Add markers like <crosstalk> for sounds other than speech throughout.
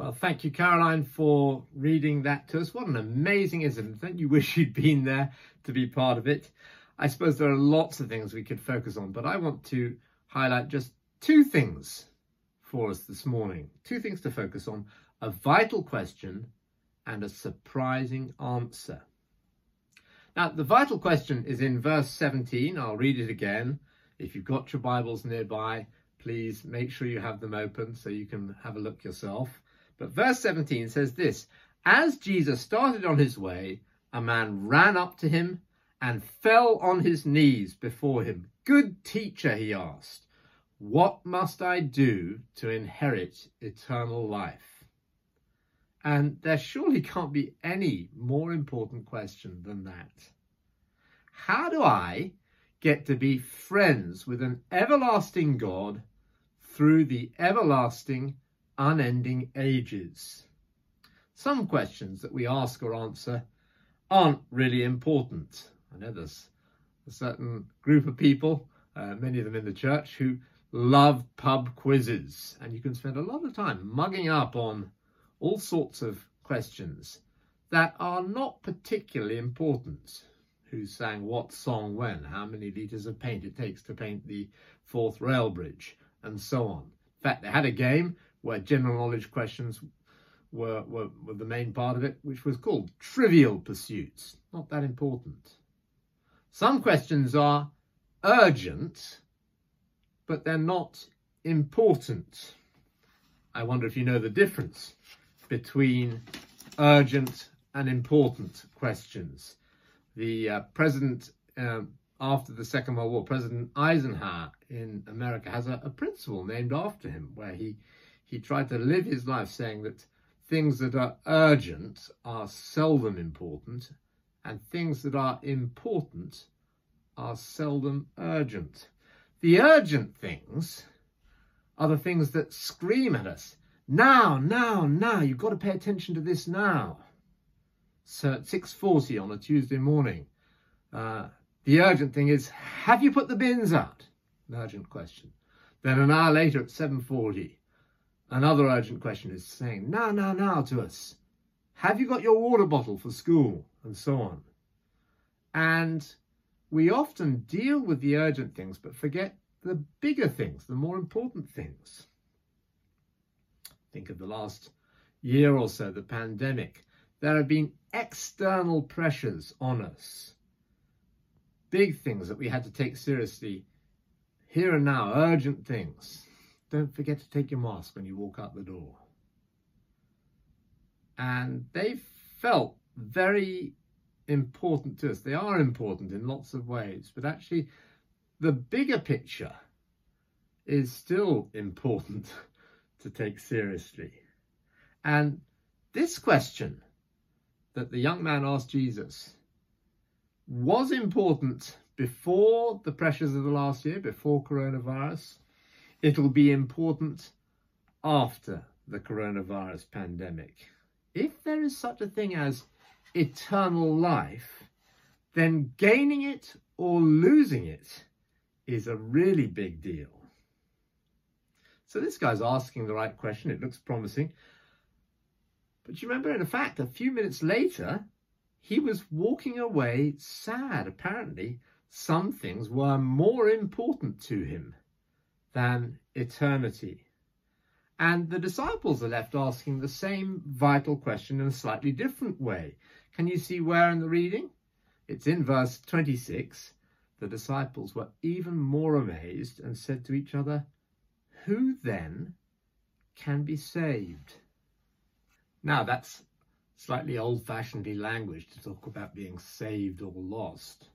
Well, thank you, Caroline, for reading that to us. What an amazing incident. Don't you wish you'd been there to be part of it? I suppose there are lots of things we could focus on, but I want to highlight just two things for us this morning. Two things to focus on a vital question and a surprising answer. Now, the vital question is in verse 17. I'll read it again. If you've got your Bibles nearby, please make sure you have them open so you can have a look yourself. But verse 17 says this As Jesus started on his way, a man ran up to him and fell on his knees before him. Good teacher, he asked, what must I do to inherit eternal life? And there surely can't be any more important question than that. How do I get to be friends with an everlasting God through the everlasting unending ages. Some questions that we ask or answer aren't really important. I know there's a certain group of people, uh, many of them in the church, who love pub quizzes. And you can spend a lot of time mugging up on all sorts of questions that are not particularly important. Who sang what song when, how many litres of paint it takes to paint the Forth rail bridge, and so on. In fact, they had a game where general knowledge questions were, were, were the main part of it, which was called trivial pursuits. Not that important. Some questions are urgent, but they're not important. I wonder if you know the difference between urgent and important questions. The uh, president um, after the Second World War, President Eisenhower in America has a, a principle named after him where he he tried to live his life saying that things that are urgent are seldom important and things that are important are seldom urgent. The urgent things are the things that scream at us. Now, now, now, you've got to pay attention to this now. So at 6.40 on a Tuesday morning, uh, the urgent thing is, have you put the bins out? An urgent question. Then an hour later at 7.40, Another urgent question is saying, now, now, now to us. Have you got your water bottle for school? And so on. And we often deal with the urgent things, but forget the bigger things, the more important things. Think of the last year or so, the pandemic. There have been external pressures on us. Big things that we had to take seriously here and now, urgent things. Don't forget to take your mask when you walk out the door. And they felt very important to us. They are important in lots of ways, but actually the bigger picture is still important <laughs> to take seriously. And this question that the young man asked Jesus was important before the pressures of the last year, before coronavirus, It'll be important after the coronavirus pandemic. If there is such a thing as eternal life, then gaining it or losing it is a really big deal. So this guy's asking the right question. It looks promising. But you remember, in fact, a few minutes later, he was walking away sad. Apparently, some things were more important to him than eternity. And the disciples are left asking the same vital question in a slightly different way. Can you see where in the reading? It's in verse 26. The disciples were even more amazed and said to each other, Who then can be saved? Now that's slightly old-fashionedly language to talk about being saved or lost.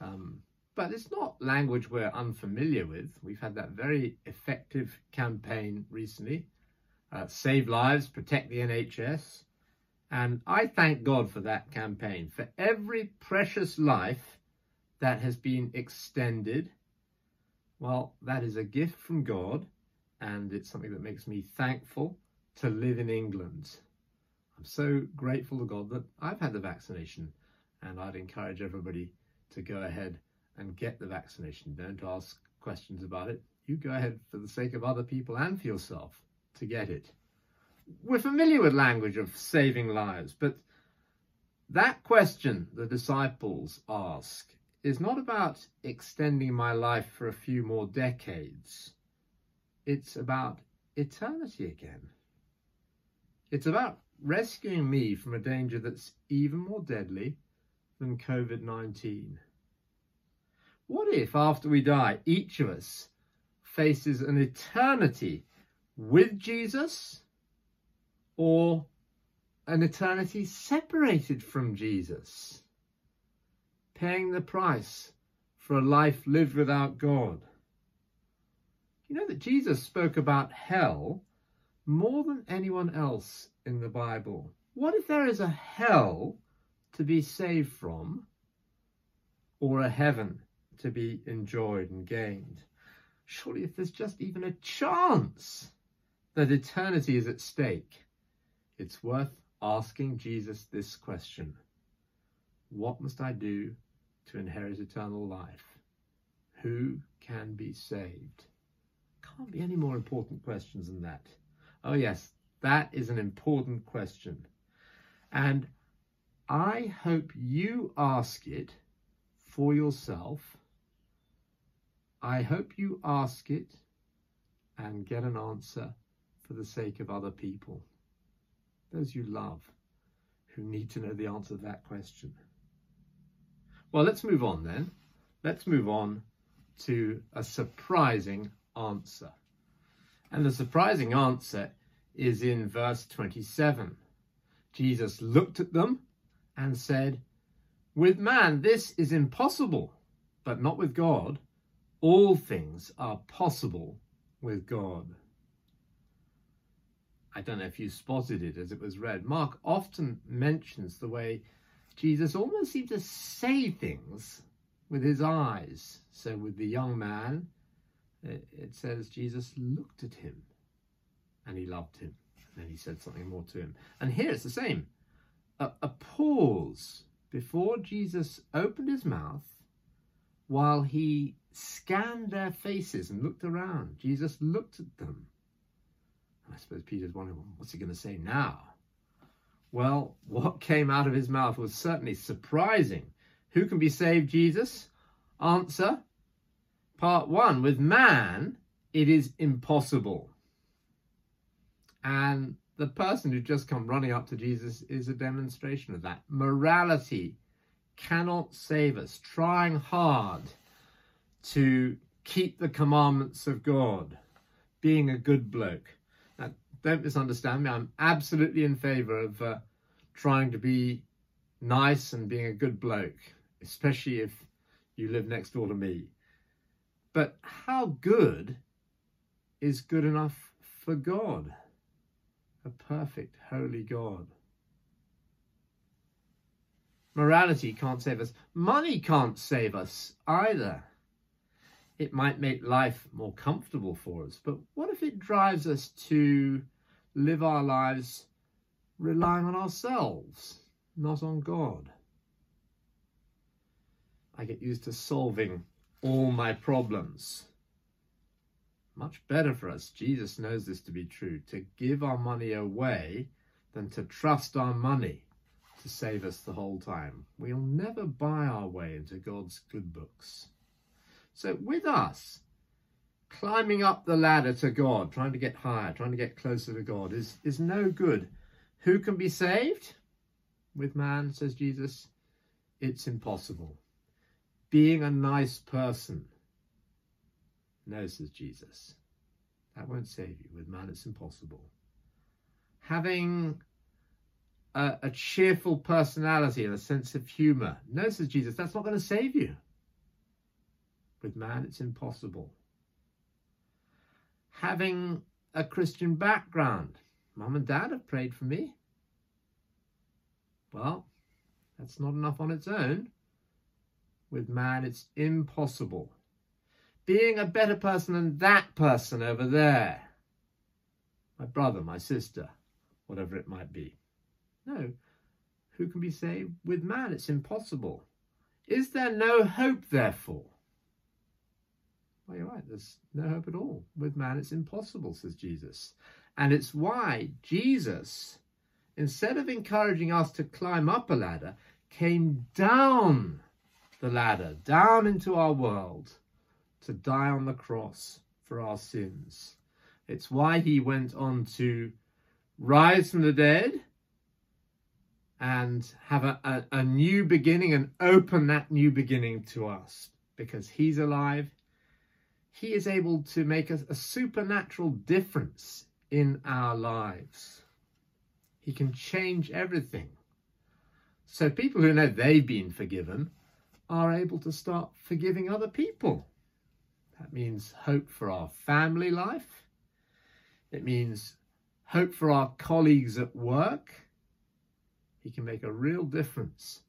Um, but it's not language we're unfamiliar with. We've had that very effective campaign recently, uh, Save Lives, Protect the NHS. And I thank God for that campaign, for every precious life that has been extended. Well, that is a gift from God, and it's something that makes me thankful to live in England. I'm so grateful to God that I've had the vaccination, and I'd encourage everybody to go ahead and get the vaccination. Don't ask questions about it. You go ahead for the sake of other people and for yourself to get it. we're familiar with language of saving lives, but that question the disciples ask is not about extending my life for a few more decades. It's about eternity again. It's about rescuing me from a danger that's even more deadly than COVID 19. What if, after we die, each of us faces an eternity with Jesus or an eternity separated from Jesus, paying the price for a life lived without God? You know that Jesus spoke about hell more than anyone else in the Bible. What if there is a hell to be saved from or a heaven to be enjoyed and gained? Surely, if there's just even a chance that eternity is at stake, it's worth asking Jesus this question What must I do to inherit eternal life? Who can be saved? Can't be any more important questions than that. Oh, yes, that is an important question. And I hope you ask it for yourself. I hope you ask it and get an answer for the sake of other people, those you love, who need to know the answer to that question. Well, let's move on then. Let's move on to a surprising answer. And the surprising answer is in verse 27. Jesus looked at them and said, With man this is impossible, but not with God. All things are possible with God. I don't know if you spotted it as it was read. Mark often mentions the way Jesus almost seemed to say things with his eyes. So with the young man, it says Jesus looked at him and he loved him. And then he said something more to him. And here it's the same. A, a pause before Jesus opened his mouth while he scanned their faces and looked around. Jesus looked at them I suppose Peter's wondering, what's he going to say now? Well, what came out of his mouth was certainly surprising. Who can be saved, Jesus? Answer Part one with man, it is impossible. And the person who just come running up to Jesus is a demonstration of that. Morality cannot save us. Trying hard to keep the commandments of God, being a good bloke, Now, don't misunderstand me. I'm absolutely in favour of uh, trying to be nice and being a good bloke, especially if you live next door to me. But how good is good enough for God? A perfect, holy God. Morality can't save us. Money can't save us either it might make life more comfortable for us. But what if it drives us to live our lives relying on ourselves, not on God? I get used to solving all my problems. Much better for us, Jesus knows this to be true, to give our money away than to trust our money to save us the whole time. We'll never buy our way into God's good books. So with us, climbing up the ladder to God, trying to get higher, trying to get closer to God is, is no good. Who can be saved? With man, says Jesus, it's impossible. Being a nice person, no, says Jesus, that won't save you. With man, it's impossible. Having a, a cheerful personality and a sense of humour, no, says Jesus, that's not going to save you. With man, it's impossible. Having a Christian background. Mum and dad have prayed for me. Well, that's not enough on its own. With man, it's impossible. Being a better person than that person over there. My brother, my sister, whatever it might be. No. Who can be saved? With man, it's impossible. Is there no hope, therefore? Well, you're right. There's no hope at all. With man, it's impossible, says Jesus. And it's why Jesus, instead of encouraging us to climb up a ladder, came down the ladder, down into our world to die on the cross for our sins. It's why he went on to rise from the dead and have a, a, a, new beginning and open that new beginning to us because he's alive. He is able to make a, a supernatural difference in our lives. He can change everything. So people who know they've been forgiven are able to start forgiving other people. That means hope for our family life. It means hope for our colleagues at work. He can make a real difference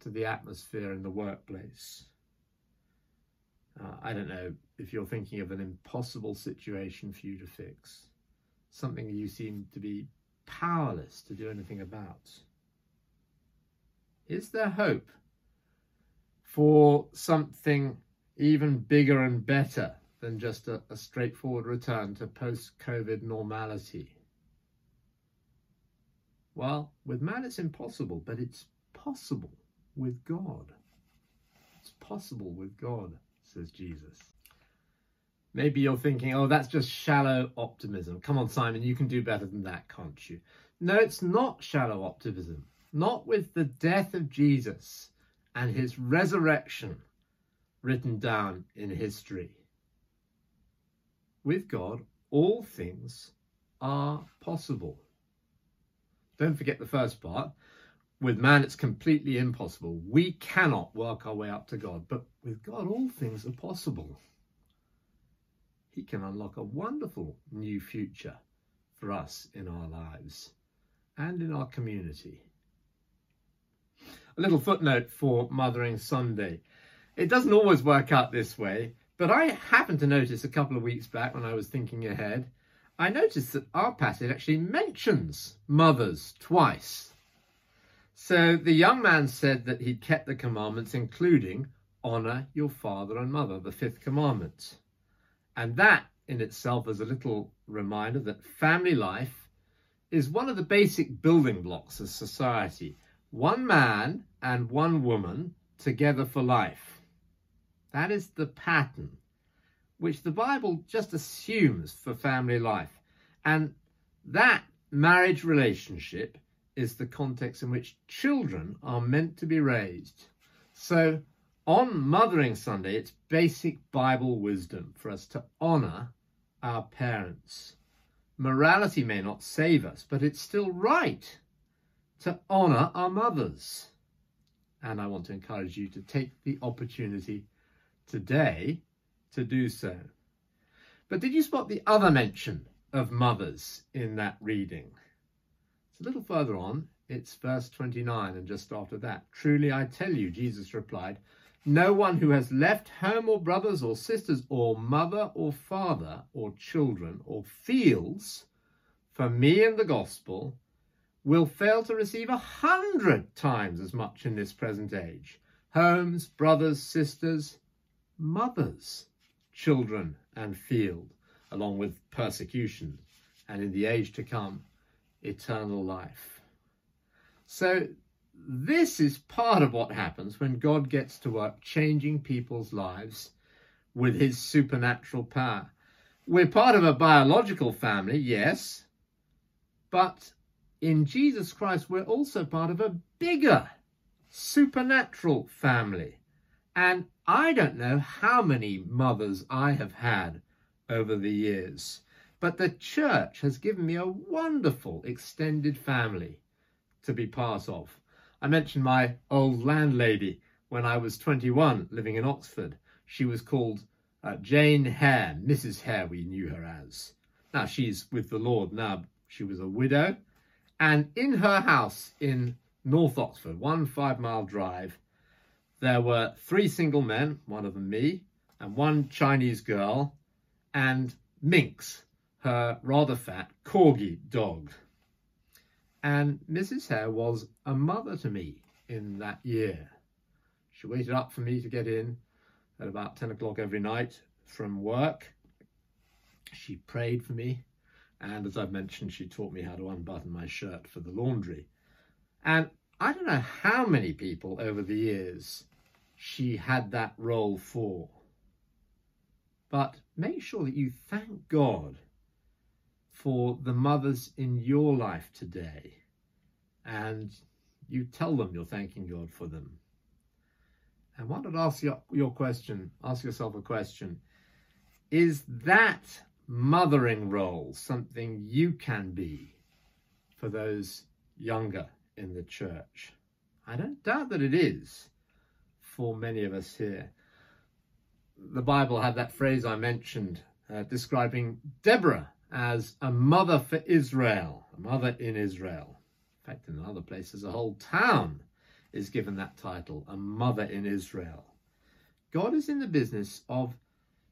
to the atmosphere in the workplace. Uh, I don't know if you're thinking of an impossible situation for you to fix, something you seem to be powerless to do anything about. Is there hope for something even bigger and better than just a, a straightforward return to post-COVID normality? Well, with man it's impossible, but it's possible with God. It's possible with God, says Jesus. Maybe you're thinking, oh, that's just shallow optimism. Come on, Simon, you can do better than that, can't you? No, it's not shallow optimism. Not with the death of Jesus and his resurrection written down in history. With God, all things are possible. Don't forget the first part. With man, it's completely impossible. We cannot work our way up to God, but with God, all things are possible. He can unlock a wonderful new future for us in our lives and in our community. A little footnote for Mothering Sunday. It doesn't always work out this way, but I happened to notice a couple of weeks back when I was thinking ahead, I noticed that our passage actually mentions mothers twice. So the young man said that he'd kept the commandments, including honour your father and mother, the fifth commandment. And that in itself is a little reminder that family life is one of the basic building blocks of society. One man and one woman together for life. That is the pattern which the Bible just assumes for family life. And that marriage relationship is the context in which children are meant to be raised. So on Mothering Sunday, it's basic Bible wisdom for us to honour our parents. Morality may not save us, but it's still right to honour our mothers. And I want to encourage you to take the opportunity today to do so. But did you spot the other mention of mothers in that reading? It's a little further on. It's verse 29 and just after that. Truly I tell you, Jesus replied, no one who has left home or brothers or sisters or mother or father or children or fields for me and the gospel will fail to receive a hundred times as much in this present age. Homes, brothers, sisters, mothers, children, and field, along with persecution, and in the age to come, eternal life. So this is part of what happens when God gets to work changing people's lives with his supernatural power. We're part of a biological family, yes, but in Jesus Christ, we're also part of a bigger supernatural family. And I don't know how many mothers I have had over the years, but the church has given me a wonderful extended family to be part of. I mentioned my old landlady when I was 21 living in Oxford. She was called uh, Jane Hare, Mrs. Hare we knew her as. Now she's with the Lord now. She was a widow. And in her house in North Oxford, one five mile drive, there were three single men, one of them me, and one Chinese girl, and Minx, her rather fat corgi dog. And Mrs. Hare was a mother to me in that year. She waited up for me to get in at about 10 o'clock every night from work. She prayed for me And as I've mentioned, she taught me how to unbutton my shirt for the laundry. And I don't know how many people over the years she had that role for. But make sure that you thank God for the mothers in your life today and you tell them you're thanking God for them. And why not ask your, your question, ask yourself a question. Is that mothering role something you can be for those younger in the church? I don't doubt that it is for many of us here. The Bible had that phrase I mentioned uh, describing Deborah as a mother for Israel, a mother in Israel. In fact, in other places, a whole town is given that title, a mother in Israel. God is in the business of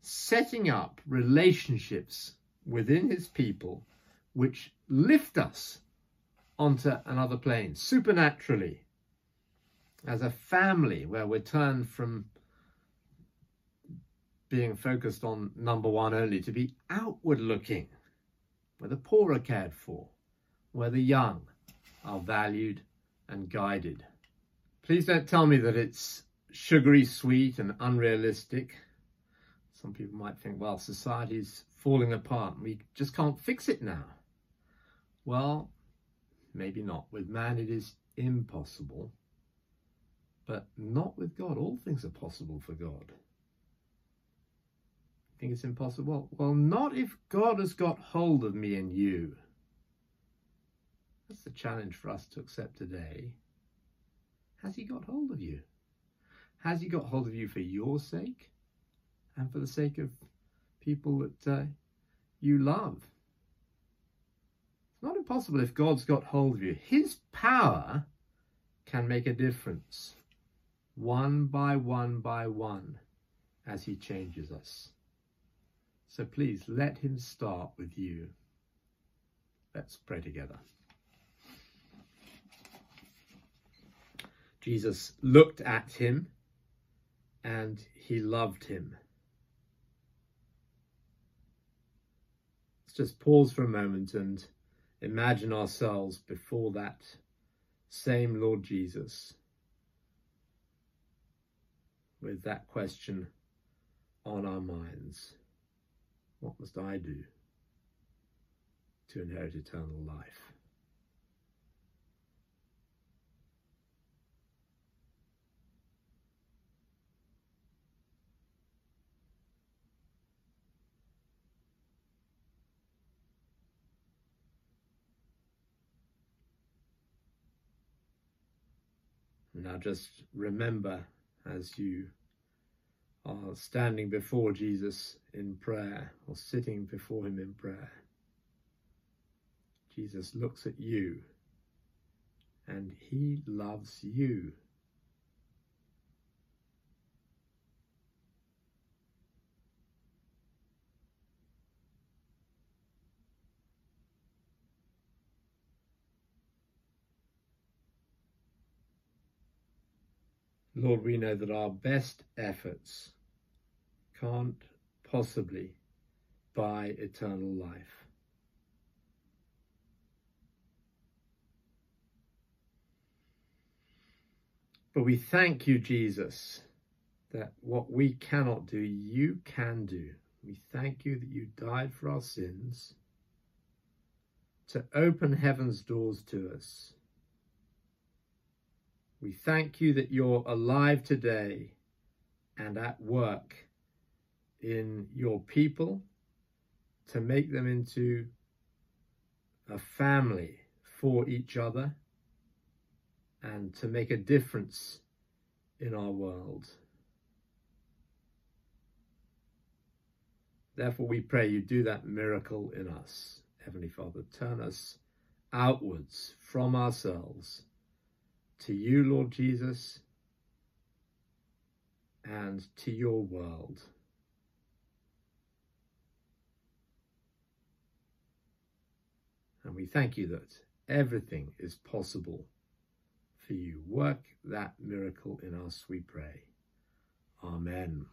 setting up relationships within his people which lift us onto another plane supernaturally as a family where we're turned from being focused on number one only to be outward looking where the poor are cared for where the young are valued and guided Please don't tell me that it's sugary sweet and unrealistic. Some people might think, well, society's falling apart. and We just can't fix it now. Well, maybe not. With man, it is impossible. But not with God. All things are possible for God. Think it's impossible? Well, not if God has got hold of me and you. That's the challenge for us to accept today. Has he got hold of you? Has he got hold of you for your sake and for the sake of people that uh, you love? It's not impossible if God's got hold of you. His power can make a difference one by one by one as he changes us. So please let him start with you. Let's pray together. Jesus looked at him and he loved him. Let's just pause for a moment and imagine ourselves before that same Lord Jesus with that question on our minds. What must I do to inherit eternal life? Now just remember as you are standing before Jesus in prayer or sitting before him in prayer. Jesus looks at you and he loves you. Lord, we know that our best efforts can't possibly buy eternal life. But we thank you, Jesus, that what we cannot do, you can do. We thank you that you died for our sins to open heaven's doors to us we thank you that you're alive today and at work in your people to make them into a family for each other and to make a difference in our world. Therefore, we pray you do that miracle in us. Heavenly Father, turn us outwards from ourselves to you, Lord Jesus, and to your world. And we thank you that everything is possible for you. Work that miracle in us, we pray. Amen.